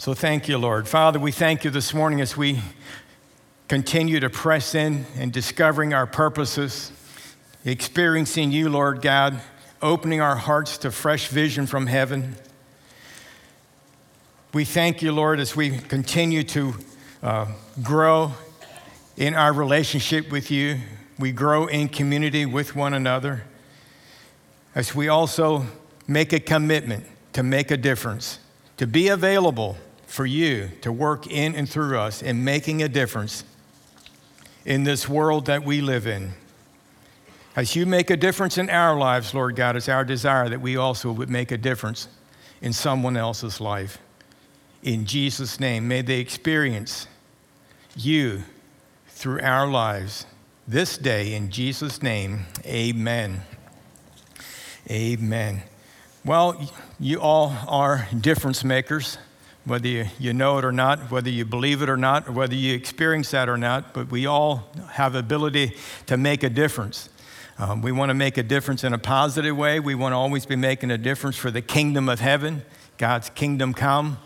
So thank you, Lord. Father, we thank you this morning as we continue to press in and discovering our purposes, experiencing you, Lord God, opening our hearts to fresh vision from heaven. We thank you, Lord, as we continue to uh, grow in our relationship with you. We grow in community with one another. As we also make a commitment to make a difference, to be available for you to work in and through us in making a difference in this world that we live in. As you make a difference in our lives, Lord God, it's our desire that we also would make a difference in someone else's life. In Jesus' name, may they experience you through our lives this day. In Jesus' name, amen. Amen. Well, you all are difference makers whether you, you know it or not, whether you believe it or not, or whether you experience that or not, but we all have ability to make a difference. Um, we want to make a difference in a positive way. We want to always be making a difference for the kingdom of heaven, God's kingdom come.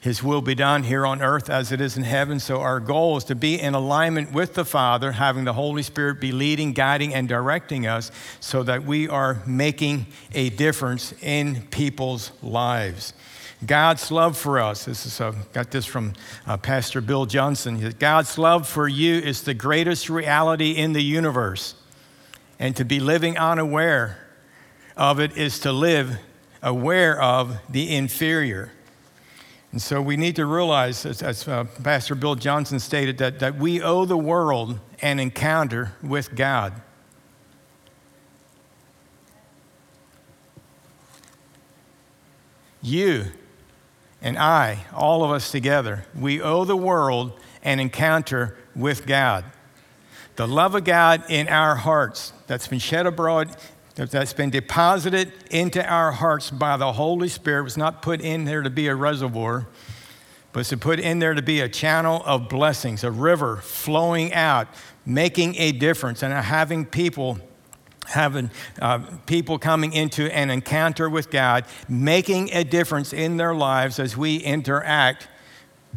His will be done here on earth as it is in heaven. So, our goal is to be in alignment with the Father, having the Holy Spirit be leading, guiding, and directing us so that we are making a difference in people's lives. God's love for us. This is uh, got this from uh, Pastor Bill Johnson. God's love for you is the greatest reality in the universe, and to be living unaware of it is to live aware of the inferior. And so we need to realize, as, as uh, Pastor Bill Johnson stated, that, that we owe the world an encounter with God. You and I, all of us together, we owe the world an encounter with God. The love of God in our hearts that's been shed abroad, that's been deposited into our hearts by the Holy Spirit, was not put in there to be a reservoir, but it's put in there to be a channel of blessings, a river flowing out, making a difference, and having people having uh, people coming into an encounter with God, making a difference in their lives as we interact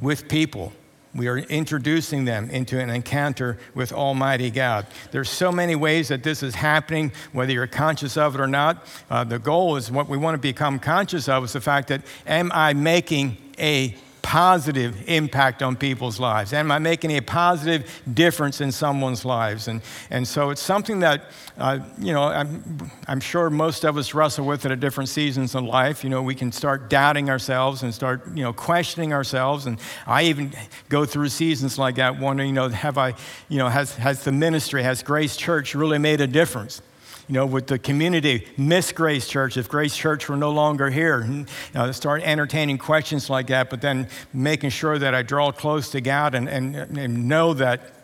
with people. We are introducing them into an encounter with Almighty God. There's so many ways that this is happening, whether you're conscious of it or not. Uh, the goal is what we want to become conscious of is the fact that am I making a positive impact on people's lives? Am I making a positive difference in someone's lives? And, and so it's something that, uh, you know, I'm, I'm sure most of us wrestle with it at different seasons of life. You know, we can start doubting ourselves and start, you know, questioning ourselves. And I even go through seasons like that, wondering, you know, have I, you know, has, has the ministry, has Grace Church really made a difference? You know, with the community, miss Grace Church, if Grace Church were no longer here, you know, start entertaining questions like that, but then making sure that I draw close to God and, and, and know that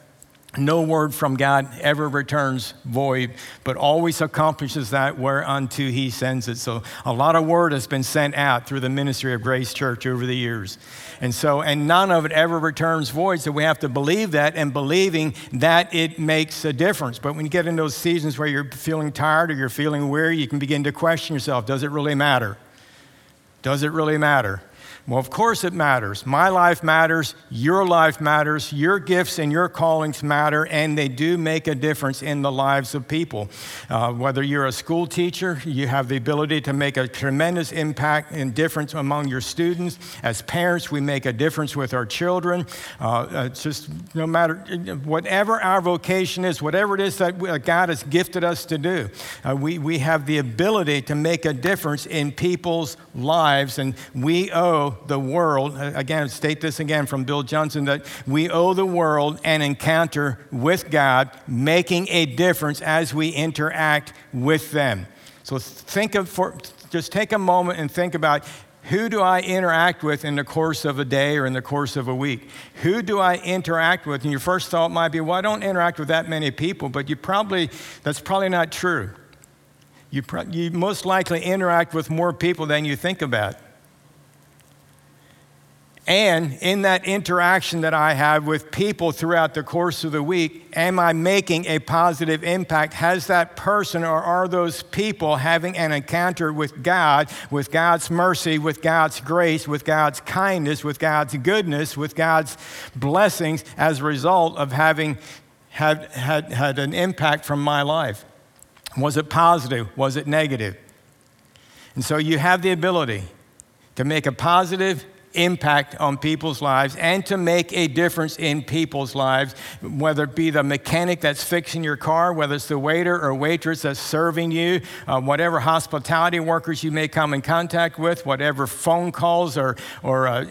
no word from God ever returns void, but always accomplishes that whereunto he sends it. So a lot of word has been sent out through the ministry of Grace Church over the years. And so, and none of it ever returns void. So we have to believe that and believing that it makes a difference. But when you get in those seasons where you're feeling tired or you're feeling weary, you can begin to question yourself does it really matter? Does it really matter? Well, of course it matters. My life matters, your life matters, your gifts and your callings matter, and they do make a difference in the lives of people. Uh, whether you're a school teacher, you have the ability to make a tremendous impact and difference among your students. As parents, we make a difference with our children. Uh, it's just no matter, whatever our vocation is, whatever it is that God has gifted us to do, uh, we, we have the ability to make a difference in people's lives, and we owe the world, again, state this again from Bill Johnson, that we owe the world an encounter with God, making a difference as we interact with them. So think of, for, just take a moment and think about who do I interact with in the course of a day or in the course of a week? Who do I interact with? And your first thought might be, well, I don't interact with that many people, but you probably, that's probably not true. You, pro- you most likely interact with more people than you think about. And in that interaction that I have with people throughout the course of the week, am I making a positive impact? Has that person or are those people having an encounter with God, with God's mercy, with God's grace, with God's kindness, with God's goodness, with God's blessings as a result of having had, had, had an impact from my life? Was it positive? Was it negative? And so you have the ability to make a positive impact on people's lives and to make a difference in people's lives, whether it be the mechanic that's fixing your car, whether it's the waiter or waitress that's serving you, uh, whatever hospitality workers you may come in contact with, whatever phone calls or, or uh,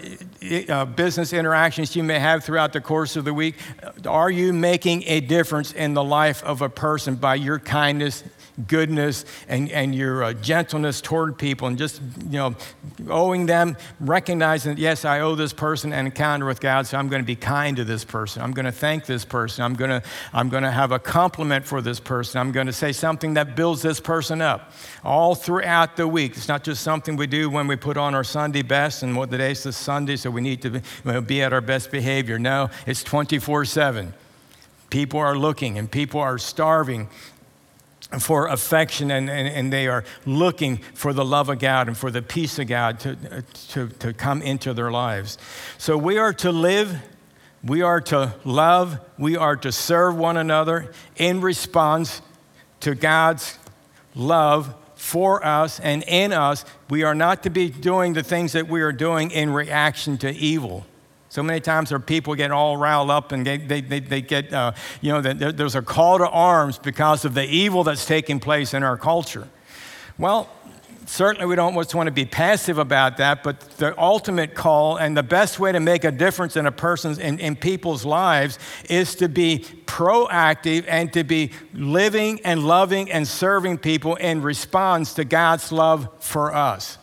uh, business interactions you may have throughout the course of the week. Are you making a difference in the life of a person by your kindness? Goodness and, and your uh, gentleness toward people and just, you know, owing them, recognizing that, yes, I owe this person an encounter with God, so I'm going to be kind to this person. I'm going to thank this person. I'm going to, I'm going to have a compliment for this person. I'm going to say something that builds this person up all throughout the week. It's not just something we do when we put on our Sunday best and what the day's is Sunday, so we need to be, at our best behavior. No, it's 24 7 people are looking and people are starving for affection and, and, and, they are looking for the love of God and for the peace of God to, to, to come into their lives. So we are to live, we are to love, we are to serve one another in response to God's love for us and in us. We are not to be doing the things that we are doing in reaction to evil. So many times our people get all riled up and they, they, they, get, uh, you know, there's a call to arms because of the evil that's taking place in our culture. Well, certainly we don't just want to be passive about that, but the ultimate call and the best way to make a difference in a person's, in, in people's lives is to be proactive and to be living and loving and serving people in response to God's love for us.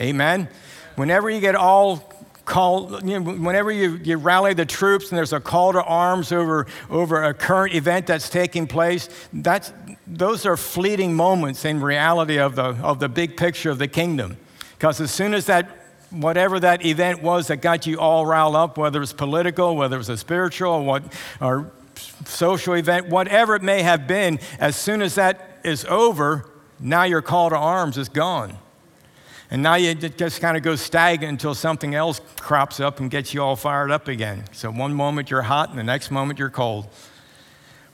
Amen. Whenever you get all call, you know, whenever you, you rally the troops and there's a call to arms over, over a current event that's taking place, that's, those are fleeting moments in reality of the, of the big picture of the kingdom. Because as soon as that, whatever that event was that got you all riled up, whether it's political, whether it was a spiritual or, what, or social event, whatever it may have been, as soon as that is over, now your call to arms is gone. And now you just kind of go stagnant until something else crops up and gets you all fired up again. So one moment you're hot and the next moment you're cold.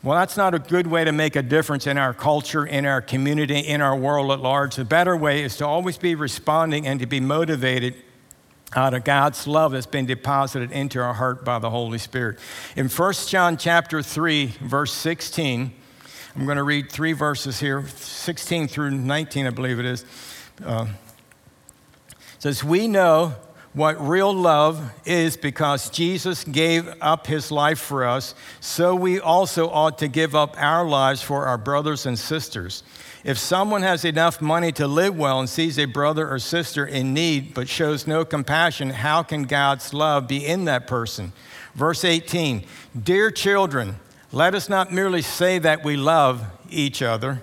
Well, that's not a good way to make a difference in our culture, in our community, in our world at large. The better way is to always be responding and to be motivated out of God's love that's been deposited into our heart by the Holy Spirit. In 1 John chapter 3, verse 16, I'm going to read three verses here, 16 through 19, I believe it is. Uh, says, We know what real love is because Jesus gave up his life for us, so we also ought to give up our lives for our brothers and sisters. If someone has enough money to live well and sees a brother or sister in need but shows no compassion, how can God's love be in that person? Verse 18 Dear children, let us not merely say that we love each other,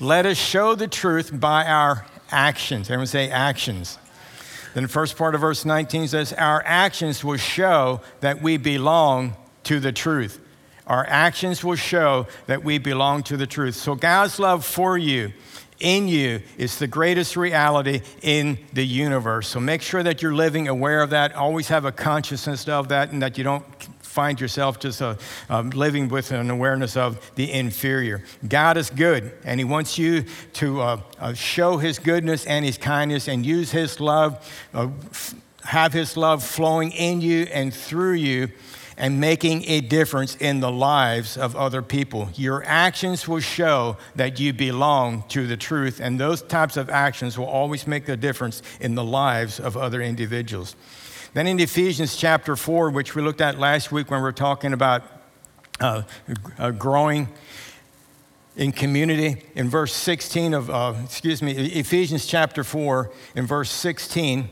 let us show the truth by our actions. Everyone say actions. Then the first part of verse 19 says, Our actions will show that we belong to the truth. Our actions will show that we belong to the truth. So God's love for you, in you, is the greatest reality in the universe. So make sure that you're living aware of that. Always have a consciousness of that and that you don't find yourself just uh, um, living with an awareness of the inferior. God is good, and He wants you to uh, uh, show His goodness and His kindness and use His love, uh, f- have His love flowing in you and through you and making a difference in the lives of other people. Your actions will show that you belong to the truth, and those types of actions will always make a difference in the lives of other individuals. Then in Ephesians chapter 4, which we looked at last week when we were talking about uh, uh, growing in community, in verse 16 of, uh, excuse me, Ephesians chapter 4, in verse 16,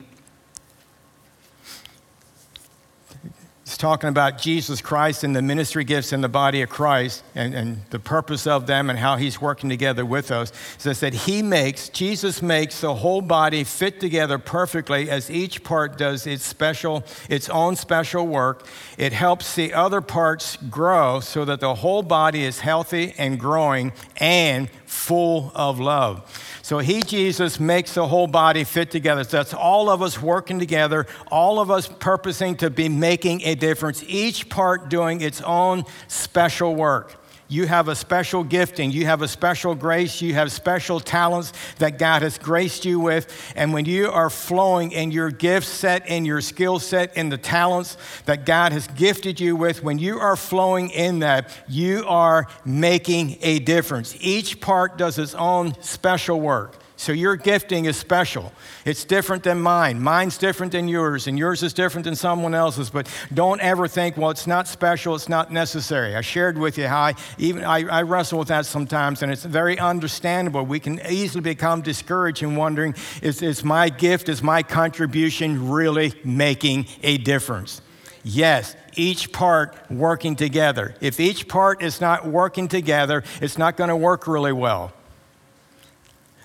it's talking about Jesus Christ and the ministry gifts in the body of Christ and, and the purpose of them and how he's working together with us. It says that he makes, Jesus makes the whole body fit together perfectly as each part does its special, its own special work. It helps the other parts grow so that the whole body is healthy and growing and full of love. So he, Jesus, makes the whole body fit together. So that's all of us working together, all of us purposing to be making a difference, each part doing its own special work. You have a special gifting. You have a special grace. You have special talents that God has graced you with. And when you are flowing in your gift set, in your skill set, in the talents that God has gifted you with, when you are flowing in that, you are making a difference. Each part does its own special work. So your gifting is special. It's different than mine. Mine's different than yours, and yours is different than someone else's. But don't ever think, well, it's not special, it's not necessary. I shared with you how I even I, I wrestle with that sometimes, and it's very understandable. We can easily become discouraged and wondering, is, is my gift, is my contribution really making a difference? Yes, each part working together. If each part is not working together, it's not going to work really well.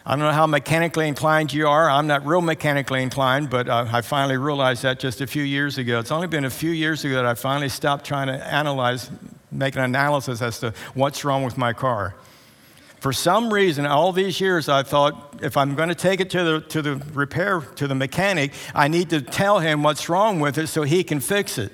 I don't know how mechanically inclined you are. I'm not real mechanically inclined, but uh, I finally realized that just a few years ago. It's only been a few years ago that I finally stopped trying to analyze, make an analysis as to what's wrong with my car. For some reason, all these years, I thought if I'm going to take it to the, to the repair, to the mechanic, I need to tell him what's wrong with it so he can fix it.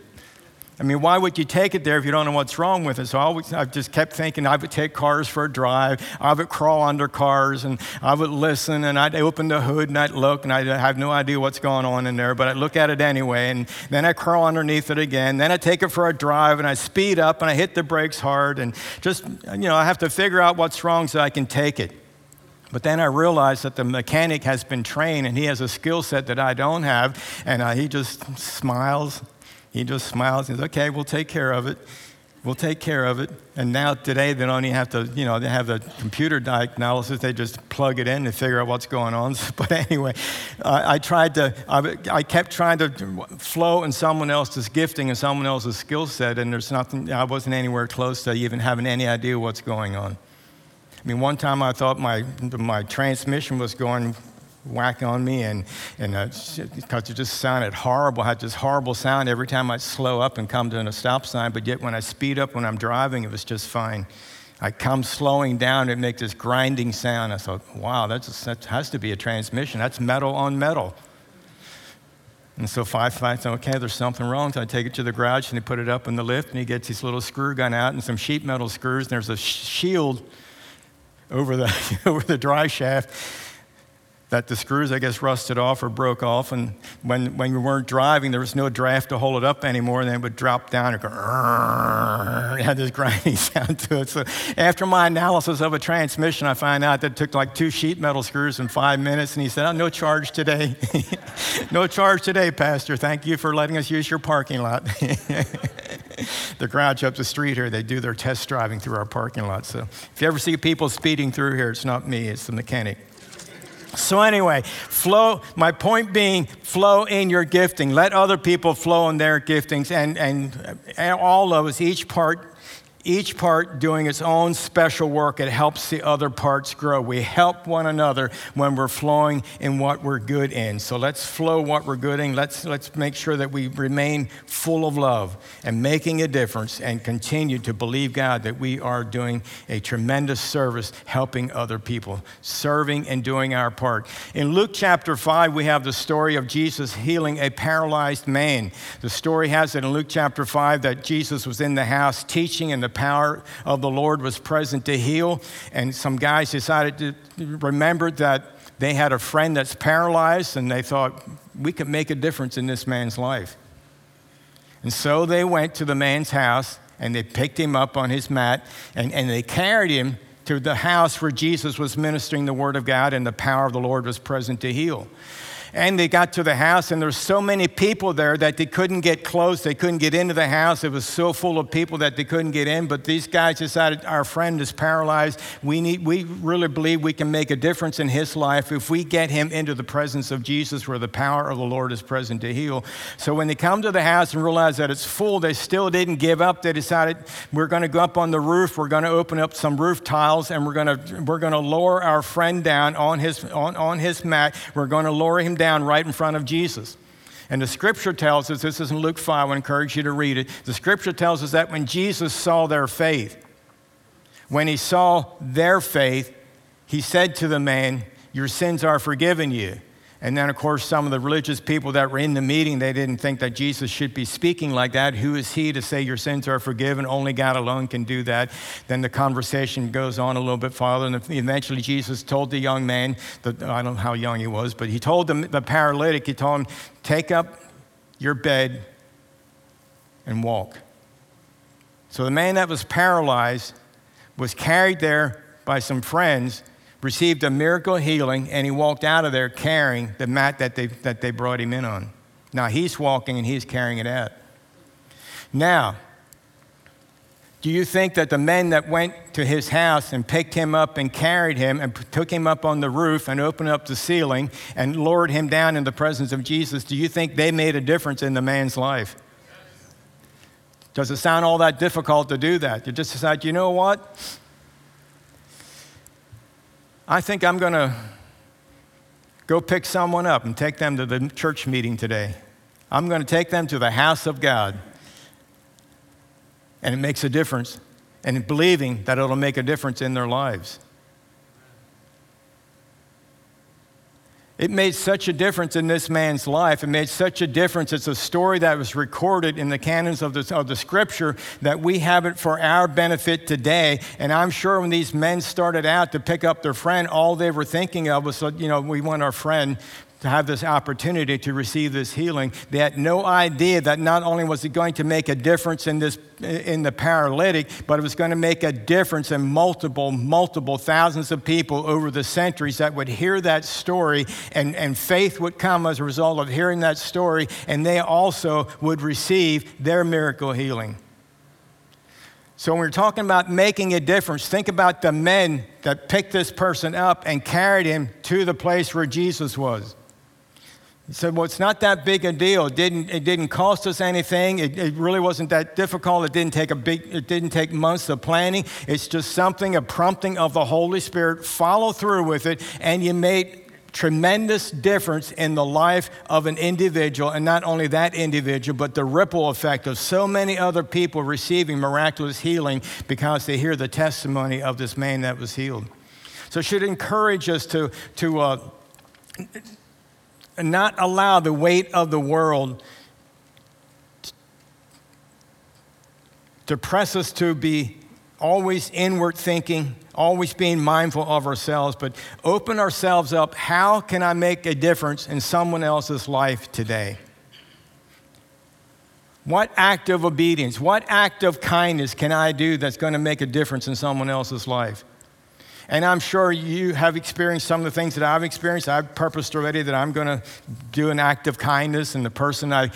I mean, why would you take it there if you don't know what's wrong with it? So I always, I've just kept thinking I would take cars for a drive. I would crawl under cars and I would listen and I'd open the hood and I'd look and I'd have no idea what's going on in there, but I'd look at it anyway. And then I'd crawl underneath it again. Then I'd take it for a drive and I speed up and I hit the brakes hard and just, you know, I have to figure out what's wrong so I can take it. But then I realized that the mechanic has been trained and he has a skill set that I don't have. And uh, he just smiles he just smiles and says, okay, we'll take care of it. We'll take care of it. And now today they don't even have to, you know, they have the computer diagnosis. They just plug it in and figure out what's going on. But anyway, I tried to, I, I kept trying to flow in someone else's gifting and someone else's skill set, and there's nothing, I wasn't anywhere close to even having any idea what's going on. I mean, one time I thought my, my transmission was going whack on me, and and because uh, it just sounded horrible. I had this horrible sound every time I'd slow up and come to a stop sign. But yet when I speed up when I'm driving, it was just fine. I come slowing down, it makes this grinding sound. I thought, wow, that's, that has to be a transmission. That's metal on metal. And so five said, okay, there's something wrong. So I take it to the garage and they put it up in the lift and he gets his little screw gun out and some sheet metal screws and there's a shield over the over the drive shaft that the screws, I guess, rusted off or broke off. And when, when we weren't driving, there was no draft to hold it up anymore. And then it would drop down and go, it had this grinding sound to it. So after my analysis of a transmission, I find out that it took like two sheet metal screws in five minutes. And he said, oh, no charge today. no charge today, Pastor. Thank you for letting us use your parking lot. the garage up the street here, they do their test driving through our parking lot. So if you ever see people speeding through here, it's not me, it's the mechanic. So, anyway, flow, my point being, flow in your gifting. Let other people flow in their giftings, and, and, and all of us, each part each part doing its own special work. It helps the other parts grow. We help one another when we're flowing in what we're good in. So let's flow what we're good in. Let's, let's make sure that we remain full of love and making a difference and continue to believe God that we are doing a tremendous service helping other people, serving and doing our part. In Luke chapter 5, we have the story of Jesus healing a paralyzed man. The story has it in Luke chapter 5 that Jesus was in the house teaching and the power of the Lord was present to heal. And some guys decided to remember that they had a friend that's paralyzed, and they thought, we could make a difference in this man's life. And so they went to the man's house and they picked him up on his mat and, and they carried him to the house where Jesus was ministering the word of God and the power of the Lord was present to heal. And they got to the house, and there's so many people there that they couldn't get close. They couldn't get into the house. It was so full of people that they couldn't get in. But these guys decided our friend is paralyzed. We, need, we really believe we can make a difference in his life if we get him into the presence of Jesus where the power of the Lord is present to heal. So when they come to the house and realize that it's full, they still didn't give up. They decided we're going to go up on the roof. We're going to open up some roof tiles, and we're going to, we're going to lower our friend down on his, on, on his mat. We're going to lower him down right in front of Jesus. And the scripture tells us, this is in Luke 5, I encourage you to read it. The scripture tells us that when Jesus saw their faith, when he saw their faith, he said to the man, Your sins are forgiven you. And then, of course, some of the religious people that were in the meeting, they didn't think that Jesus should be speaking like that. Who is he to say your sins are forgiven? Only God alone can do that. Then the conversation goes on a little bit farther. And eventually, Jesus told the young man, that, I don't know how young he was, but he told the, the paralytic, he told him, Take up your bed and walk. So the man that was paralyzed was carried there by some friends received a miracle healing, and he walked out of there carrying the mat that they, that they brought him in on. Now he's walking and he's carrying it out. Now, do you think that the men that went to his house and picked him up and carried him and took him up on the roof and opened up the ceiling and lowered him down in the presence of Jesus, do you think they made a difference in the man's life? Does it sound all that difficult to do that? You just decide, you know what? I think I'm going to go pick someone up and take them to the church meeting today. I'm going to take them to the house of God. And it makes a difference, and believing that it'll make a difference in their lives. It made such a difference in this man's life. It made such a difference. It's a story that was recorded in the canons of the, of the scripture that we have it for our benefit today. And I'm sure when these men started out to pick up their friend, all they were thinking of was, you know, we want our friend to have this opportunity to receive this healing. They had no idea that not only was it going to make a difference in this in the paralytic, but it was going to make a difference in multiple, multiple thousands of people over the centuries that would hear that story, and, and faith would come as a result of hearing that story, and they also would receive their miracle healing. So, when we're talking about making a difference, think about the men that picked this person up and carried him to the place where Jesus was. He said, Well, it's not that big a deal. It didn't, it didn't cost us anything. It, it, really wasn't that difficult. It didn't take a big, it didn't take months of planning. It's just something, a prompting of the Holy Spirit. Follow through with it, and you made tremendous difference in the life of an individual, and not only that individual, but the ripple effect of so many other people receiving miraculous healing because they hear the testimony of this man that was healed. So it should encourage us to, to uh, and not allow the weight of the world to press us to be always inward thinking, always being mindful of ourselves, but open ourselves up. How can I make a difference in someone else's life today? What act of obedience, what act of kindness can I do that's going to make a difference in someone else's life? And I'm sure you have experienced some of the things that I've experienced. I've purposed already that I'm going to do an act of kindness, and the person I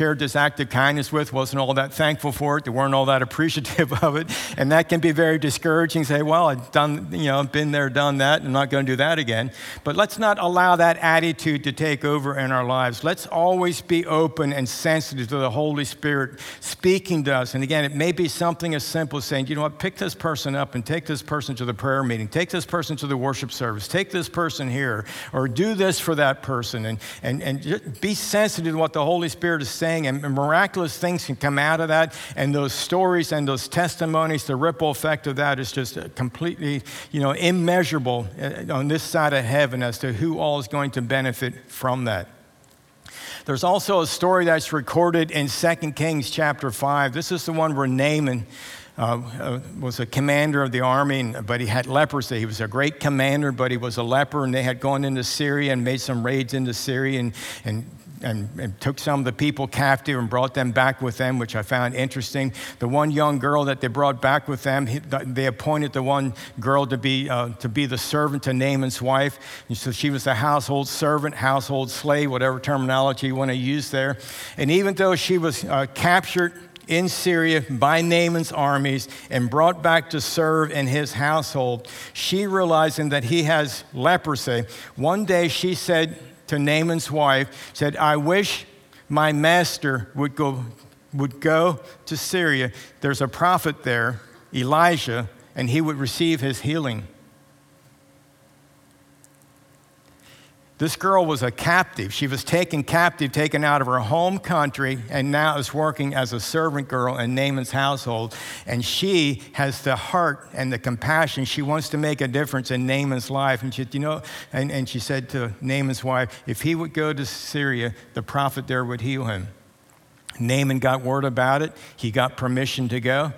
shared this act of kindness with wasn't all that thankful for it. They weren't all that appreciative of it. And that can be very discouraging. Say, well, I've done, you know, I've been there, done that. I'm not going to do that again. But let's not allow that attitude to take over in our lives. Let's always be open and sensitive to the Holy Spirit speaking to us. And again, it may be something as simple as saying, you know what, pick this person up and take this person to the prayer meeting, take this person to the worship service, take this person here, or do this for that person. And, and, and be sensitive to what the Holy Spirit is saying, and miraculous things can come out of that. And those stories and those testimonies, the ripple effect of that is just completely, you know, immeasurable uh, on this side of heaven as to who all is going to benefit from that. There's also a story that's recorded in 2 Kings chapter 5. This is the one where Naaman uh, uh, was a commander of the army, but he had leprosy. He was a great commander, but he was a leper, and they had gone into Syria and made some raids into Syria and, and and, and, took some of the people captive and brought them back with them, which I found interesting. The one young girl that they brought back with them, he, they appointed the one girl to be, uh, to be the servant to Naaman's wife. And so she was a household servant, household slave, whatever terminology you want to use there. And even though she was uh, captured, in Syria by Naaman's armies and brought back to serve in his household. She realizing that he has leprosy. One day she said to Naaman's wife, said, I wish my master would go, would go to Syria. There's a prophet there, Elijah, and he would receive his healing. This girl was a captive. She was taken captive, taken out of her home country, and now is working as a servant girl in Naaman's household. And she has the heart and the compassion. She wants to make a difference in Naaman's life. And she, you know, and, and she said to Naaman's wife, if he would go to Syria, the prophet there would heal him. Naaman got word about it. He got permission to go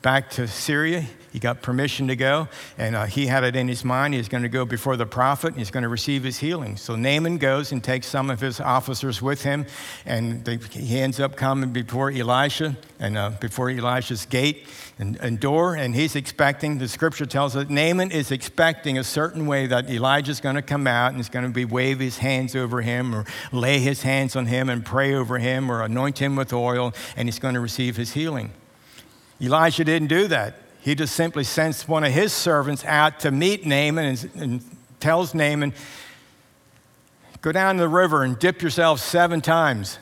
back to Syria. He got permission to go, and uh, he had it in his mind. He's going to go before the prophet, and he's going to receive his healing. So Naaman goes and takes some of his officers with him, and they, he ends up coming before Elisha and uh, before Elisha's gate and, and, door, and he's expecting. The scripture tells us Naaman is expecting a certain way that Elijah's going to come out and he's going to be wave his hands over him, or lay his hands on him and pray over him, or anoint him with oil, and he's going to receive his healing. Elijah didn't do that. He just simply sends one of his servants out to meet Naaman and, and tells Naaman, Go down to the river and dip yourself seven times.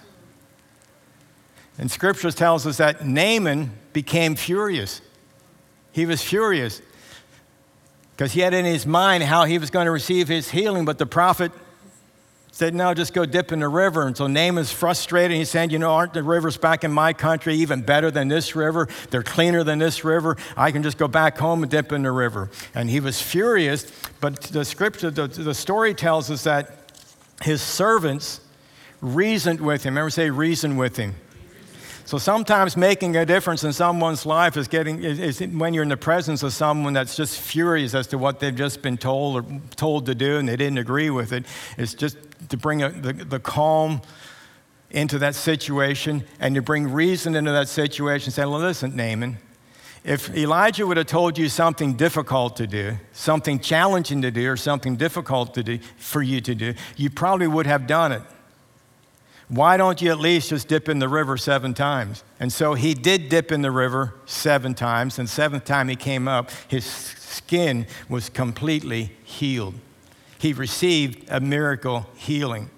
And scripture tells us that Naaman became furious. He was furious because he had in his mind how he was going to receive his healing, but the prophet said, No, just go dip in the river. And so Naaman's frustrated. He said, You know, aren't the rivers back in my country even better than this river? They're cleaner than this river. I can just go back home and dip in the river. And he was furious. But the scripture, the, the story tells us that his servants reasoned with him. Remember, say, reason with him. So sometimes making a difference in someone's life is getting is, is when you're in the presence of someone that's just furious as to what they've just been told or told to do and they didn't agree with it. It's just to bring a, the, the calm into that situation and to bring reason into that situation. Say, well, listen, Naaman, if Elijah would have told you something difficult to do, something challenging to do, or something difficult to do for you to do, you probably would have done it. Why don't you at least just dip in the river seven times? And so he did dip in the river seven times, and seventh time he came up, his skin was completely healed. He received a miracle healing.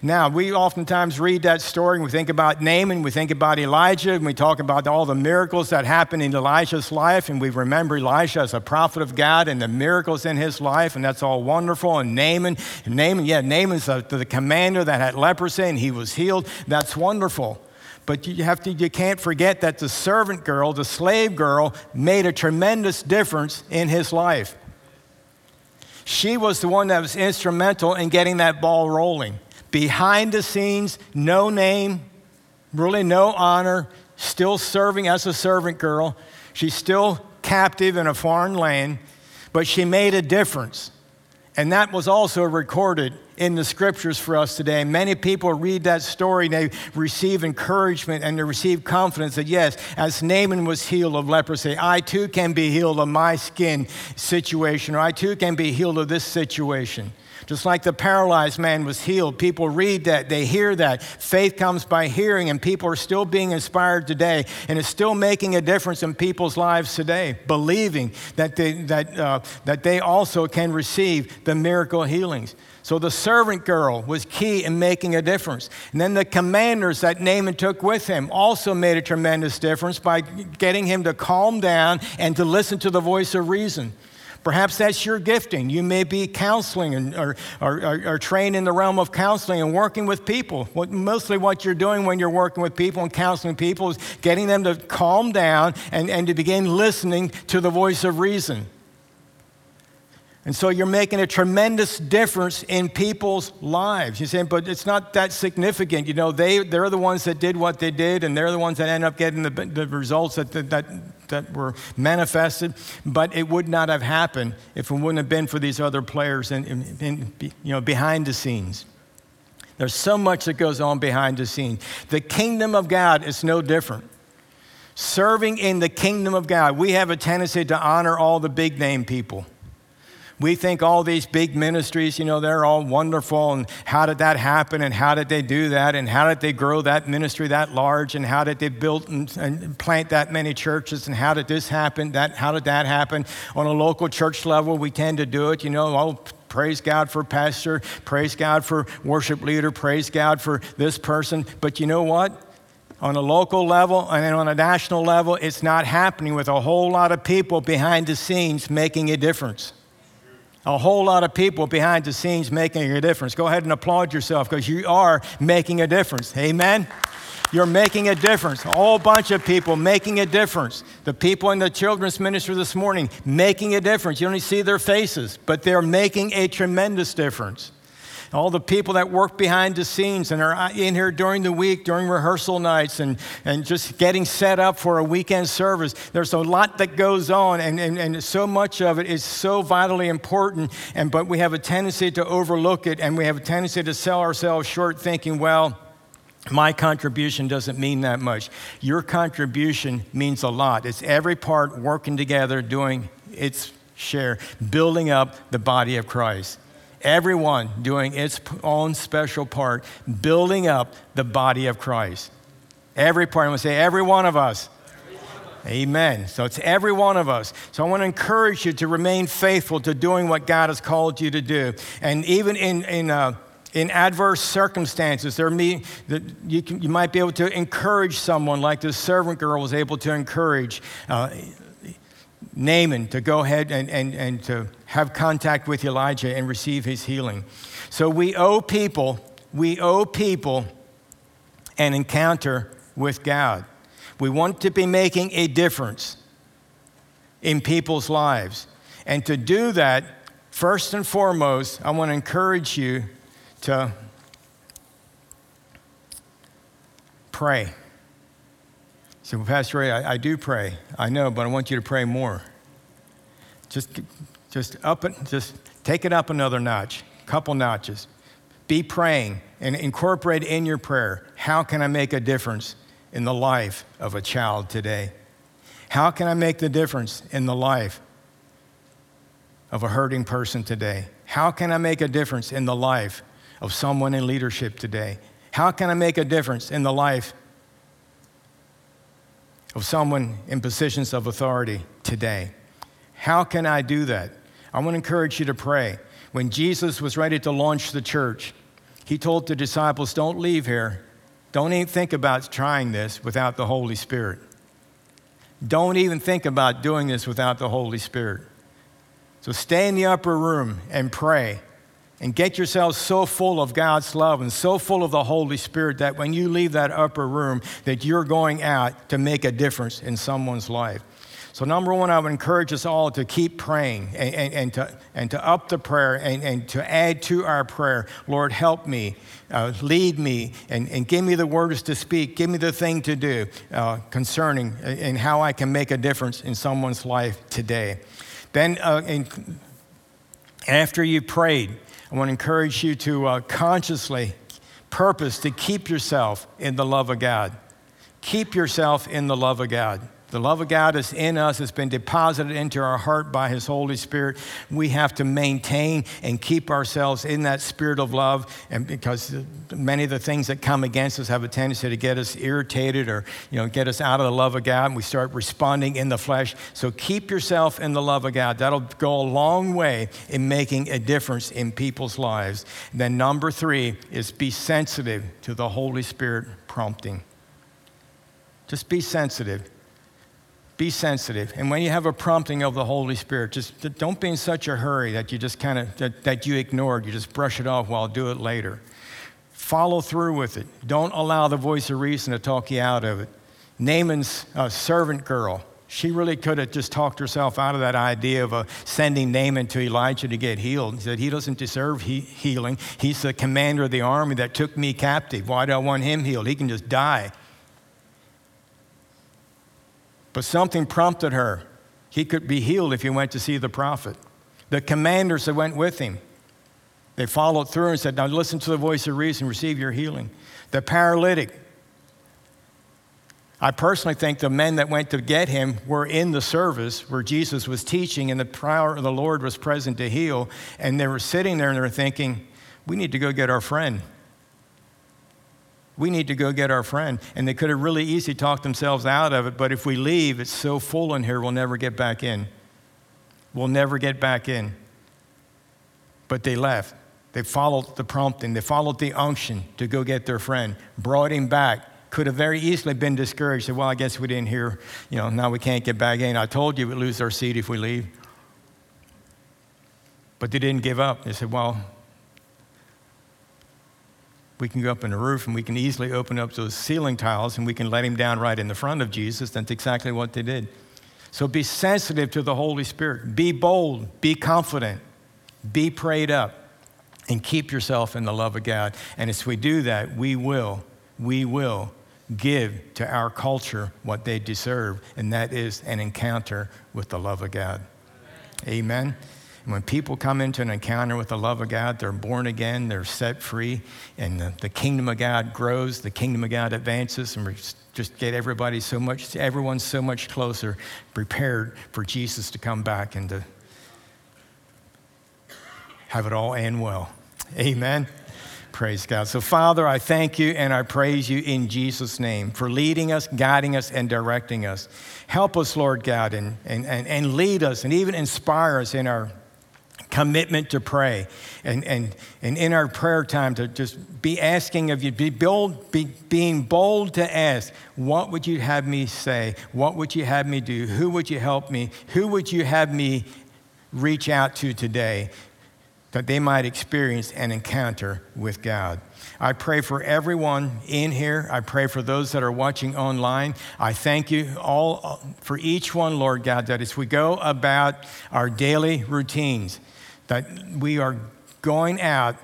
Now, we oftentimes read that story and we think about Naaman, we think about Elijah, and we talk about all the miracles that happened in Elijah's life, and we remember Elijah as a prophet of God and the miracles in his life, and that's all wonderful. And Naaman, Naaman, yeah, Naaman's the, the commander that had leprosy and he was healed. That's wonderful. But you, have to, you can't forget that the servant girl, the slave girl, made a tremendous difference in his life. She was the one that was instrumental in getting that ball rolling behind the scenes, no name, really no honor, still serving as a servant girl. She's still captive in a foreign land, but she made a difference. And that was also recorded in the scriptures for us today. Many people read that story and they receive encouragement and they receive confidence that, yes, as Naaman was healed of leprosy, I too can be healed of my skin situation, or I too can be healed of this situation. Just like the paralyzed man was healed, people read that, they hear that. Faith comes by hearing, and people are still being inspired today, and it's still making a difference in people's lives today, believing that they, that, uh, that they also can receive the miracle healings. So the servant girl was key in making a difference. And then the commanders that Naaman took with him also made a tremendous difference by getting him to calm down and to listen to the voice of reason. Perhaps that's your gifting. You may be counseling and, or, or, or, or trained in the realm of counseling and working with people. What, mostly what you're doing when you're working with people and counseling people is getting them to calm down and, and to begin listening to the voice of reason. And so you're making a tremendous difference in people's lives. You're saying, but it's not that significant. You know, they, they're the ones that did what they did, and they're the ones that end up getting the, the results that, that, that were manifested. But it would not have happened if it wouldn't have been for these other players in, in, in you know, behind the scenes. There's so much that goes on behind the scenes. The kingdom of God is no different. Serving in the kingdom of God, we have a tendency to honor all the big name people. We think all these big ministries, you know, they're all wonderful. And how did that happen? And how did they do that? And how did they grow that ministry that large? And how did they build and, and plant that many churches? And how did this happen? That, how did that happen? On a local church level, we tend to do it, you know, oh, praise God for pastor, praise God for worship leader, praise God for this person. But you know what? on a local level and on a national level, it's not happening with a whole lot of people behind the scenes making a difference a whole lot of people behind the scenes making a difference. Go ahead and applaud yourself because you are making a difference. Amen. You're making a difference. A whole bunch of people making a difference. The people in the children's ministry this morning making a difference. You only see their faces, but they're making a tremendous difference all the people that work behind the scenes and are in here during the week, during rehearsal nights, and, and just getting set up for a weekend service. There's a lot that goes on, and, and, and so much of it is so vitally important, and, but we have a tendency to overlook it, and we have a tendency to sell ourselves short thinking, well, my contribution doesn't mean that much. Your contribution means a lot. It's every part working together, doing its share, building up the body of Christ everyone doing its own special part, building up the body of Christ. Every part, I'm going to say, every one of us. Amen. So it's every one of us. So I want to encourage you to remain faithful to doing what God has called you to do. And even in, in, uh, in adverse circumstances, there may, you, can, you might be able to encourage someone like this servant girl was able to encourage. Uh, Naaman to go ahead and, and, and to have contact with Elijah and receive his healing. So we owe people, we owe people an encounter with God. We want to be making a difference in people's lives. And to do that, first and foremost, I want to encourage you to pray. So, Pastor Ray, I, I, do pray. I know, but I want you to pray more. Just, just up just take it up another notch, couple notches. Be praying and incorporate in your prayer how can I make a difference in the life of a child today? How can I make the difference in the life of a hurting person today? How can I make a difference in the life of someone in leadership today? How can I make a difference in the life of someone in positions of authority today. How can I do that? I want to encourage you to pray. When Jesus was ready to launch the church, he told the disciples, Don't leave here. Don't even think about trying this without the Holy Spirit. Don't even think about doing this without the Holy Spirit. So stay in the upper room and pray and get yourself so full of God's love and so full of the Holy Spirit that when you leave that upper room that you're going out to make a difference in someone's life. So, number one, I would encourage us all to keep praying and, and, and to, and to up the prayer and, and to add to our prayer Lord, help me, uh, lead me, and, and give me the words to speak, give me the thing to do uh, concerning uh, and how I can make a difference in someone's life today. Then, uh, in, after you prayed, I want to encourage you to uh, consciously purpose to keep yourself in the love of God. Keep yourself in the love of God. The love of God is in us, it's been deposited into our heart by His Holy Spirit. We have to maintain and keep ourselves in that spirit of love, and because many of the things that come against us have a tendency to get us irritated or you know, get us out of the love of God, and we start responding in the flesh. So keep yourself in the love of God. That'll go a long way in making a difference in people's lives. And then, number three is be sensitive to the Holy Spirit prompting. Just be sensitive be sensitive. And when you have a prompting of the Holy Spirit, just don't be in such a hurry that you just kind of, that, that you ignore it. You just brush it off, well, do it later. Follow through with it. Don't allow the voice of reason to talk you out of it. Naaman's uh, servant girl, she really could have just talked herself out of that idea of uh, sending Naaman to Elijah to get healed. He said, He doesn't deserve he- healing. He's the commander of the army that took me captive. Why do I want him healed? He can just die. But something prompted her. He could be healed if he went to see the prophet. The commanders that went with him They followed through and said, Now listen to the voice of reason, receive your healing. The paralytic, I personally think the men that went to get him were in the service where Jesus was teaching and the power of the Lord was present to heal. And they were sitting there and they were thinking, we need to go get our friend. We need to go get our friend. And they could have really easily talked themselves out of it, but if we leave, it's so full in here, we'll never get back in. We'll never get back in. But they left. They followed the prompting, they followed the unction to go get their friend, brought him back could have very easily been discouraged. Said, well, I guess we didn't hear, you know, now we can't get back in. I told you we'd lose our seat if we leave. But they didn't give up. They said, well, we can go up in the roof and we can easily open up those ceiling tiles and we can let him down right in the front of Jesus. That's exactly what they did. So be sensitive to the Holy Spirit. Be bold. Be confident. Be prayed up. And keep yourself in the love of God. And as we do that, we will, we will give to our culture what they deserve, and that is an encounter with the love of God. Amen. And when people come into an encounter with the love of God, they're born again, they're set free, and the, the kingdom of God grows, the kingdom of God advances, and we just get everybody so much, everyone's so much closer, prepared for Jesus to come back and to have it all end well. Amen. Praise God. So, Father, I thank you and I praise you in Jesus' name for leading us, guiding us, and directing us. Help us, Lord God, and, and, and, and lead us and even inspire us in our commitment to pray and, and, and in our prayer time to just be asking of you, be bold, be, being bold to ask, what would you have me say? What would you have me do? Who would you help me? Who would you have me reach out to today? that they might experience an encounter with God. I pray for everyone in here. I pray for those that are watching online. I thank you all for each one, Lord God, that as we go about our daily routines, that we are going out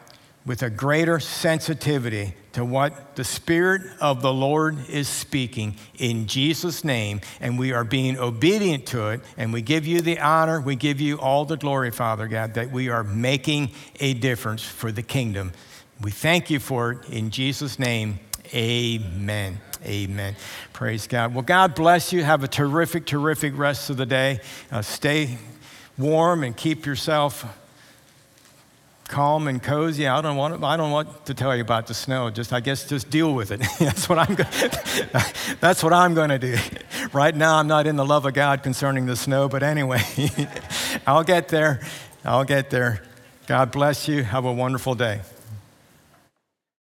with a greater sensitivity to what the Spirit of the Lord is speaking in Jesus' name, and we are being obedient to it, and we give you the honor, we give you all the glory, Father God, that we are making a difference for the kingdom. We thank you for it in Jesus' name. Amen. Amen. Praise God. Well, God bless you. Have a terrific, terrific rest of the day. Uh, stay warm and keep yourself calm and cozy. I don't want to, I don't want to tell you about the snow. Just I guess just deal with it. that's what I'm that's what I'm going to do. Right now I'm not in the love of God concerning the snow, but anyway, I'll get there. I'll get there. God bless you. Have a wonderful day.